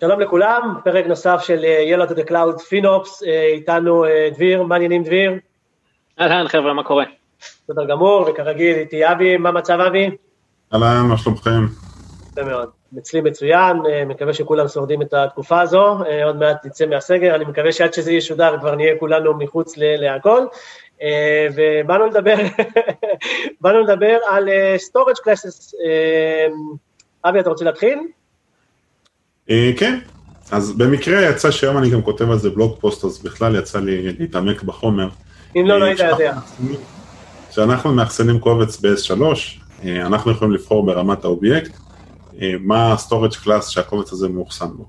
שלום לכולם, פרק נוסף של Yellow to the Cloud FinOps, איתנו דביר, מה העניינים דביר? אהלן חבר'ה, מה קורה? בסדר גמור, וכרגיל איתי אבי, מה מצב אבי? אהלן, מה שלומכם? יפה מאוד, אצלי מצוין, מקווה שכולם שורדים את התקופה הזו, עוד מעט נצא מהסגר, אני מקווה שעד שזה ישודר כבר נהיה כולנו מחוץ להכל, ובאנו לדבר, באנו לדבר על storage classes, אבי אתה רוצה להתחיל? כן, אז במקרה יצא שהיום אני גם כותב על זה blog post, אז בכלל יצא לי להתעמק בחומר. אם לא, לא היית יודע. כשאנחנו מאחסנים קובץ ב-S3, אנחנו יכולים לבחור ברמת האובייקט, מה ה-storage class שהקובץ הזה מאוחסן בו.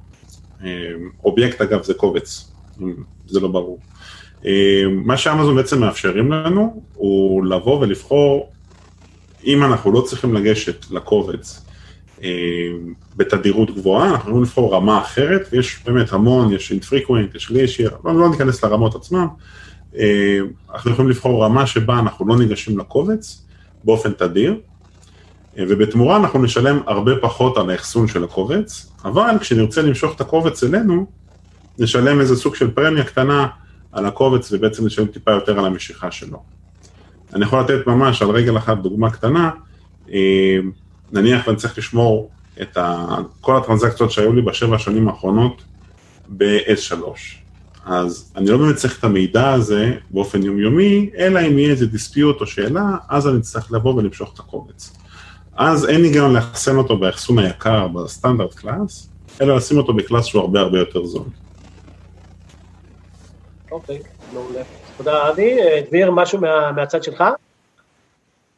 אובייקט אגב זה קובץ, אם זה לא ברור. מה שאמזון בעצם מאפשרים לנו, הוא לבוא ולבחור, אם אנחנו לא צריכים לגשת לקובץ בתדירות גבוהה, אנחנו יכולים לבחור רמה אחרת, ויש באמת המון, יש infrequent, יש glacier, לא, לא ניכנס לרמות עצמם, אנחנו יכולים לבחור רמה שבה אנחנו לא ניגשים לקובץ באופן תדיר, ובתמורה אנחנו נשלם הרבה פחות על האחסון של הקובץ, אבל כשנרצה למשוך את הקובץ אלינו, נשלם איזה סוג של פרמיה קטנה על הקובץ ובעצם נשלם טיפה יותר על המשיכה שלו. אני יכול לתת ממש על רגל אחת דוגמה קטנה, נניח ואני צריך לשמור את כל הטרנזקציות שהיו לי בשבע השנים האחרונות ב-S3. אז אני לא באמת צריך את המידע הזה באופן יומיומי, אלא אם יהיה איזה dispute או שאלה, אז אני צריך לבוא ולמשוך את הקובץ. אז אין היגיון לאחסן אותו באחסון היקר ב-standard class, אלא לשים אותו ב-class שהוא הרבה הרבה יותר זול. אוקיי, מעולה. תודה אבי. דביר, משהו מה, מהצד שלך?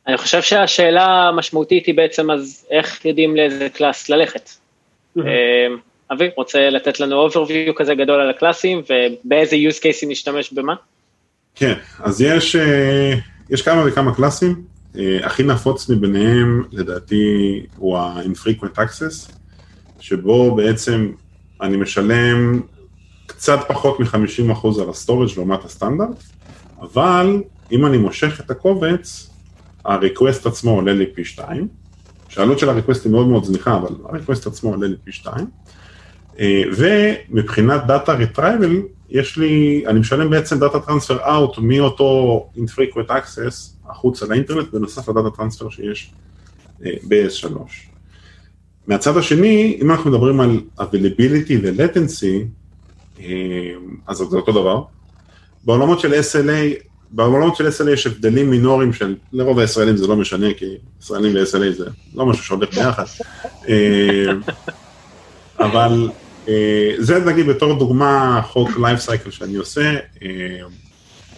אני חושב שהשאלה המשמעותית היא בעצם אז איך יודעים לאיזה קלאס ללכת. אבי, רוצה לתת לנו overview כזה גדול על הקלאסים ובאיזה use cases נשתמש במה? כן, אז יש, יש כמה וכמה קלאסים, הכי נפוץ מביניהם לדעתי הוא ה-infrequent access, שבו בעצם אני משלם קצת פחות מ-50% על ה-storage לעומת ה-standard, אבל אם אני מושך את הקובץ, ה-request עצמו עולה לי פי 2, שהעלות של ה-request היא מאוד מאוד זניחה, אבל ה-request עצמו עולה לי פי 2, ומבחינת data retrieval, יש לי, אני משלם בעצם data transfer out מאותו infrequent access החוצה לאינטרנט, בנוסף ל-data transfer שיש ב-S3. מהצד השני, אם אנחנו מדברים על availability ו-latency, אז זה אותו דבר. בעולמות של SLA, בעולמות של SLA יש הבדלים מינוריים של, לרוב הישראלים זה לא משנה, כי ישראלים ו-SLA זה לא משהו שהולך ביחד. אבל זה נגיד בתור דוגמה חוק life cycle שאני עושה,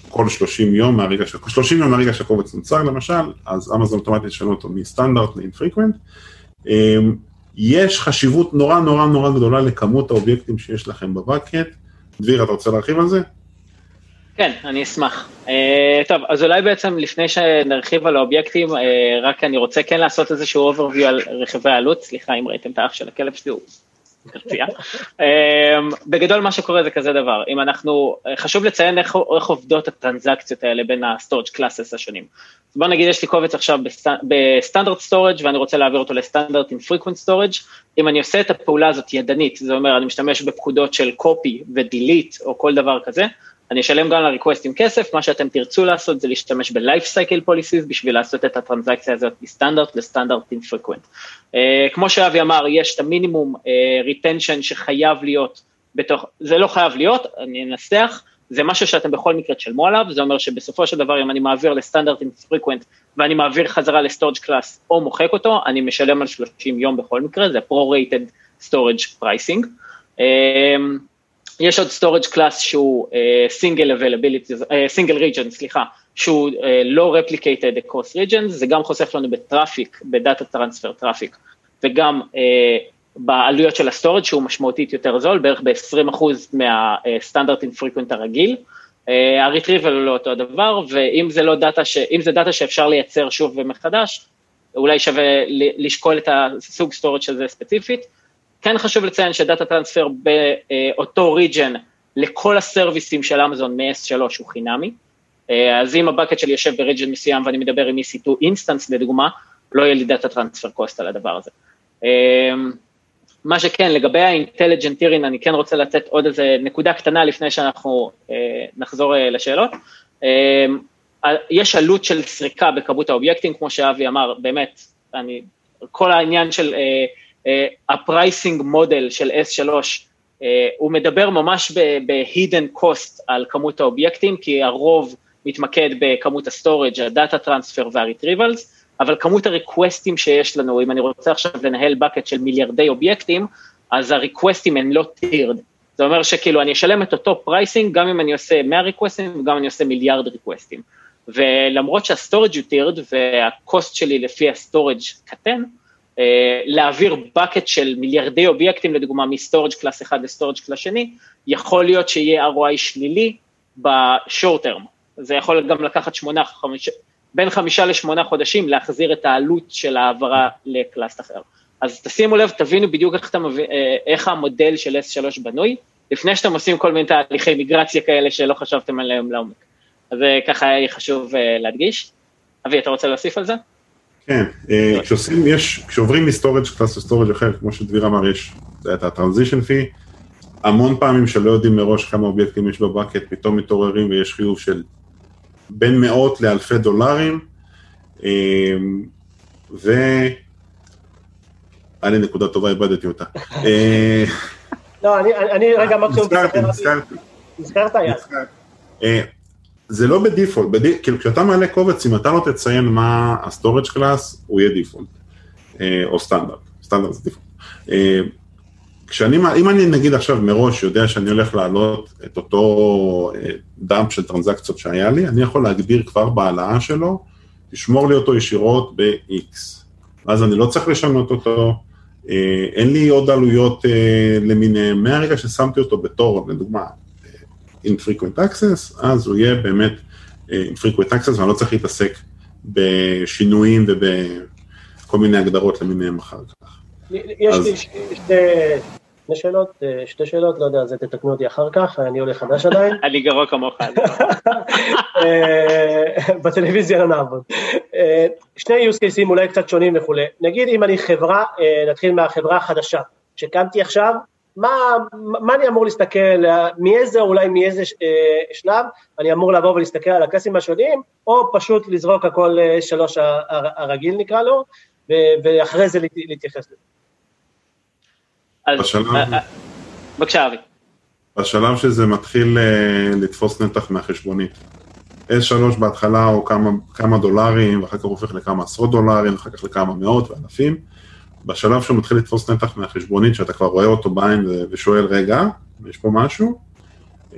כל 30 יום מהרגע, 30 יום מהרגע שהקובץ נוצר למשל, אז אמזון אוטומטית ישנו אותו מסטנדרט ל-infrequent. יש חשיבות נורא נורא נורא גדולה לכמות האובייקטים שיש לכם בבקט. דביר, אתה רוצה להרחיב על זה? כן, אני אשמח. Uh, טוב, אז אולי בעצם לפני שנרחיב על האובייקטים, uh, רק אני רוצה כן לעשות איזשהו overview על רכיבי העלות, סליחה אם ראיתם את האח של הכלב שלי, הוא הרציע. Uh, בגדול מה שקורה זה כזה דבר, אם אנחנו, חשוב לציין איך, איך עובדות הטרנזקציות האלה בין ה-storage classes השונים. אז בוא נגיד יש לי קובץ עכשיו ב-standard storage ואני רוצה להעביר אותו ל-standard infrequent storage, אם אני עושה את הפעולה הזאת ידנית, זה אומר אני משתמש בפקודות של copy ו-delete או כל דבר כזה, אני אשלם גם ל-requests כסף, מה שאתם תרצו לעשות זה להשתמש ב-life cycle policies בשביל לעשות את הטרנזקציה הזאת מ-standard ל-standard infrequent. Uh, כמו שאבי אמר, יש את המינימום uh, retention שחייב להיות בתוך, זה לא חייב להיות, אני אנסח, זה משהו שאתם בכל מקרה תשלמו עליו, זה אומר שבסופו של דבר אם אני מעביר ל-standard infrequent ואני מעביר חזרה ל-storage class או מוחק אותו, אני משלם על 30 יום בכל מקרה, זה pro-rated storage pricing. יש עוד storage class שהוא uh, single availability, uh, single region, סליחה, שהוא uh, לא replicated across regions, זה גם חוסך לנו ב-traffic, ב-data transfer traffic, וגם בעלויות של ה-storage שהוא משמעותית יותר זול, בערך ב-20% מה-standard infrequent הרגיל. ה-retrieval הוא לא אותו הדבר, ואם זה לא data, ש... אם זה data שאפשר לייצר שוב ומחדש, אולי שווה לשקול את הסוג storage הזה ספציפית. כן חשוב לציין ש-data transfer באותו region לכל ה-services של אמזון מ-S3 הוא חינמי, אז אם ה-bucket שלי יושב ב-region מסוים ואני מדבר עם EC2 instance לדוגמה, לא יהיה לי data transfer cost על הדבר הזה. מה שכן, לגבי ה-intelligent אני כן רוצה לתת עוד איזה נקודה קטנה לפני שאנחנו אה, נחזור אה, לשאלות. אה, יש עלות של סריקה בכמות האובייקטים, כמו שאבי אמר, באמת, אני, כל העניין של ה-pricing uh, model של S3, uh, הוא מדבר ממש ב-hidden cost על כמות האובייקטים, כי הרוב מתמקד בכמות ה-storage, ה-data transfer וה-retrievals, אבל כמות ה-requests שיש לנו, אם אני רוצה עכשיו לנהל bucket של מיליארדי אובייקטים, אז ה-requests הם לא tiered. זה אומר שכאילו אני אשלם את אותו pricing גם אם אני עושה 100 requests וגם אם אני עושה מיליארד requests. ולמרות שה-storage הוא tiered וה-cost שלי לפי ה-storage קטן, אה, להעביר bucket של מיליארדי אובייקטים לדוגמה מ-storage class אחד ל-storage class שני, יכול להיות שיהיה ROI שלילי ב-short term. זה יכול גם לקחת שמונה, חמיש, בין חמישה לשמונה חודשים להחזיר את העלות של ההעברה ל-class אחר. אז תשימו לב, תבינו בדיוק איך, מבין, אה, איך המודל של S3 בנוי, לפני שאתם עושים כל מיני תהליכי מיגרציה כאלה שלא חשבתם עליהם לעומק. אז זה ככה היה חשוב אה, להדגיש. אבי, אתה רוצה להוסיף על זה? כן, אה, כשעושים, יש, כשעוברים מ-storage class ל-storage אחר, כמו שדביר אמר, יש את ה-transition fee, המון פעמים שלא יודעים מראש כמה אובייקטים יש ב-bucket, פתאום מתעוררים ויש חיוב של בין מאות לאלפי דולרים, אה, ו... היה לי נקודה טובה, איבדתי אותה. לא, אני רגע מקסימום... נזכרתי, נזכרת, יאללה. זה לא ב-default, בדי, כאילו כשאתה מעלה קובץ, אם אתה לא תציין מה ה-storage class, הוא יהיה default, אה, או standard, standard זה default. אה, כשאני, אם אני נגיד עכשיו מראש יודע שאני הולך להעלות את אותו אה, דאמפ של טרנזקציות שהיה לי, אני יכול להגדיר כבר בהעלאה שלו, לשמור לי אותו ישירות ב-X. אז אני לא צריך לשנות אותו, אין לי עוד עלויות למיניהם, מהרגע ששמתי אותו בתור, לדוגמה, infrequent access, אז הוא יהיה באמת אה, infrequent access, ואני לא צריך להתעסק בשינויים ובכל מיני הגדרות למיניהם אחר כך. יש לי שתי שאלות, אה, שתי שאלות, לא יודע, זה תתקנו אותי אחר כך, אני עולה חדש עדיין. אני גרוע כמוך. אה, בטלוויזיה לא נעבוד. שני use cases אולי קצת שונים וכולי. נגיד אם אני חברה, נתחיל מהחברה החדשה, שקמתי עכשיו, מה, מה אני אמור להסתכל, מאיזה, אולי מאיזה אה, שלב, אני אמור לבוא ולהסתכל על הקלאסים השונים, או פשוט לזרוק הכל אה, שלוש הרגיל נקרא לו, ואחרי זה להתייחס לזה. בשלב... אה, בבקשה אבי. בשלב שזה מתחיל לתפוס נתח מהחשבונית. S3 בהתחלה הוא כמה, כמה דולרים, ואחר כך הוא הופך לכמה עשרות דולרים, ואחר כך לכמה מאות ואלפים. בשלב שהוא מתחיל לתפוס נתח מהחשבונית, שאתה כבר רואה אותו בעין ושואל, רגע, יש פה משהו?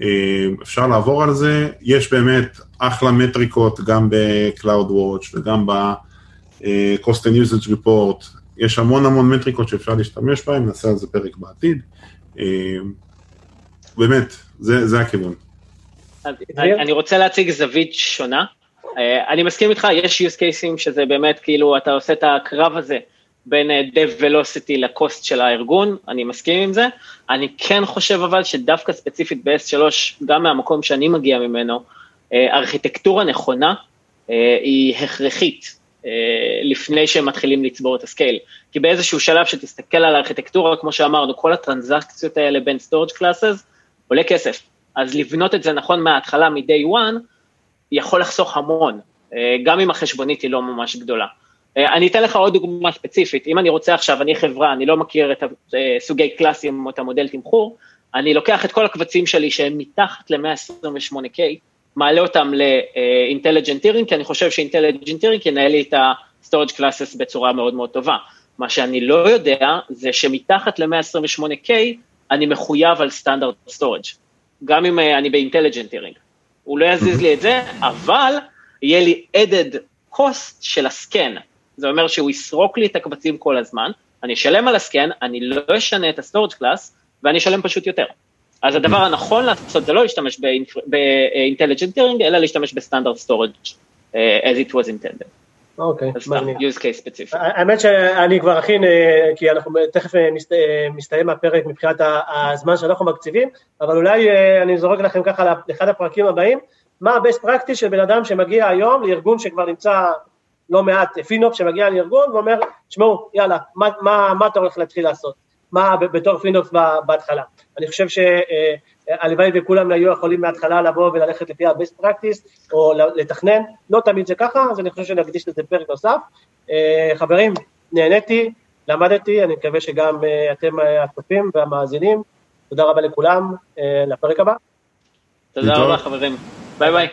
אה, אפשר לעבור על זה, יש באמת אחלה מטריקות גם ב-Cloud Watch וגם ב-Cost and Usage Report, יש המון המון מטריקות שאפשר להשתמש בהן, נעשה על זה פרק בעתיד. אה, באמת, זה, זה הכיוון. אני רוצה להציג זווית שונה. אה, אני מסכים איתך, יש use cases שזה באמת כאילו, אתה עושה את הקרב הזה בין אה, dev velocity לקוסט של הארגון, אני מסכים עם זה. אני כן חושב אבל שדווקא ספציפית ב-S3, גם מהמקום שאני מגיע ממנו, אה, ארכיטקטורה נכונה אה, היא הכרחית לפני שהם מתחילים לצבור את הסקייל. כי באיזשהו שלב שתסתכל על הארכיטקטורה, כמו שאמרנו, כל הטרנזקציות האלה בין storage classes עולה כסף. אז לבנות את זה נכון מההתחלה, מ-day one, יכול לחסוך המון, גם אם החשבונית היא לא ממש גדולה. אה, אני אתן לך עוד דוגמה ספציפית, אם אני רוצה עכשיו, אני חברה, אני לא מכיר את הסוגי אה, קלאסים או את המודל תמחור, אני לוקח את כל הקבצים שלי שהם מתחת ל-128K, מעלה אותם ל-intelligent tiering, כי אני חושב ש-intelligent tiering ינהל לי את ה-storage classes בצורה מאוד מאוד טובה. מה שאני לא יודע זה שמתחת ל-128K אני מחויב על standard storage, גם אם אה, אני ב-intelligent tiering. הוא לא יזיז לי את זה, אבל יהיה לי added cost של ה-scan. זה אומר שהוא יסרוק לי את הקבצים כל הזמן, אני אשלם על ה-scan, אני לא אשנה את ה-storage class, ואני אשלם פשוט יותר. אז הדבר הנכון לעשות זה לא להשתמש ב-intelligent tiering, אלא להשתמש ב-standard storage uh, as it was intended. אוקיי, מעניין. use case ספציפי. האמת שאני כבר אכין, אה, כי אנחנו תכף אה, אה, מסתיים הפרק מבחינת הזמן שאנחנו מקציבים, אבל אולי אני זורק לכם ככה לאחד הפרקים הבאים, מה ה-best practice של בן אדם שמגיע היום לארגון שכבר נמצא לא מעט FinOps שמגיע לארגון ואומר, תשמעו, יאללה, מה, מה, מה אתה הולך להתחיל לעשות? מה בתור FinOps בהתחלה. אני חושב שהלוואי וכולם היו יכולים מההתחלה לבוא וללכת לפי ה-best practice, או לתכנן, לא תמיד זה ככה, אז אני חושב שנקדיש לזה פרק נוסף. חברים, נהניתי, למדתי, אני מקווה שגם אתם הצופים והמאזינים. תודה רבה לכולם, לפרק הבא. תודה רבה חברים, ביי ביי.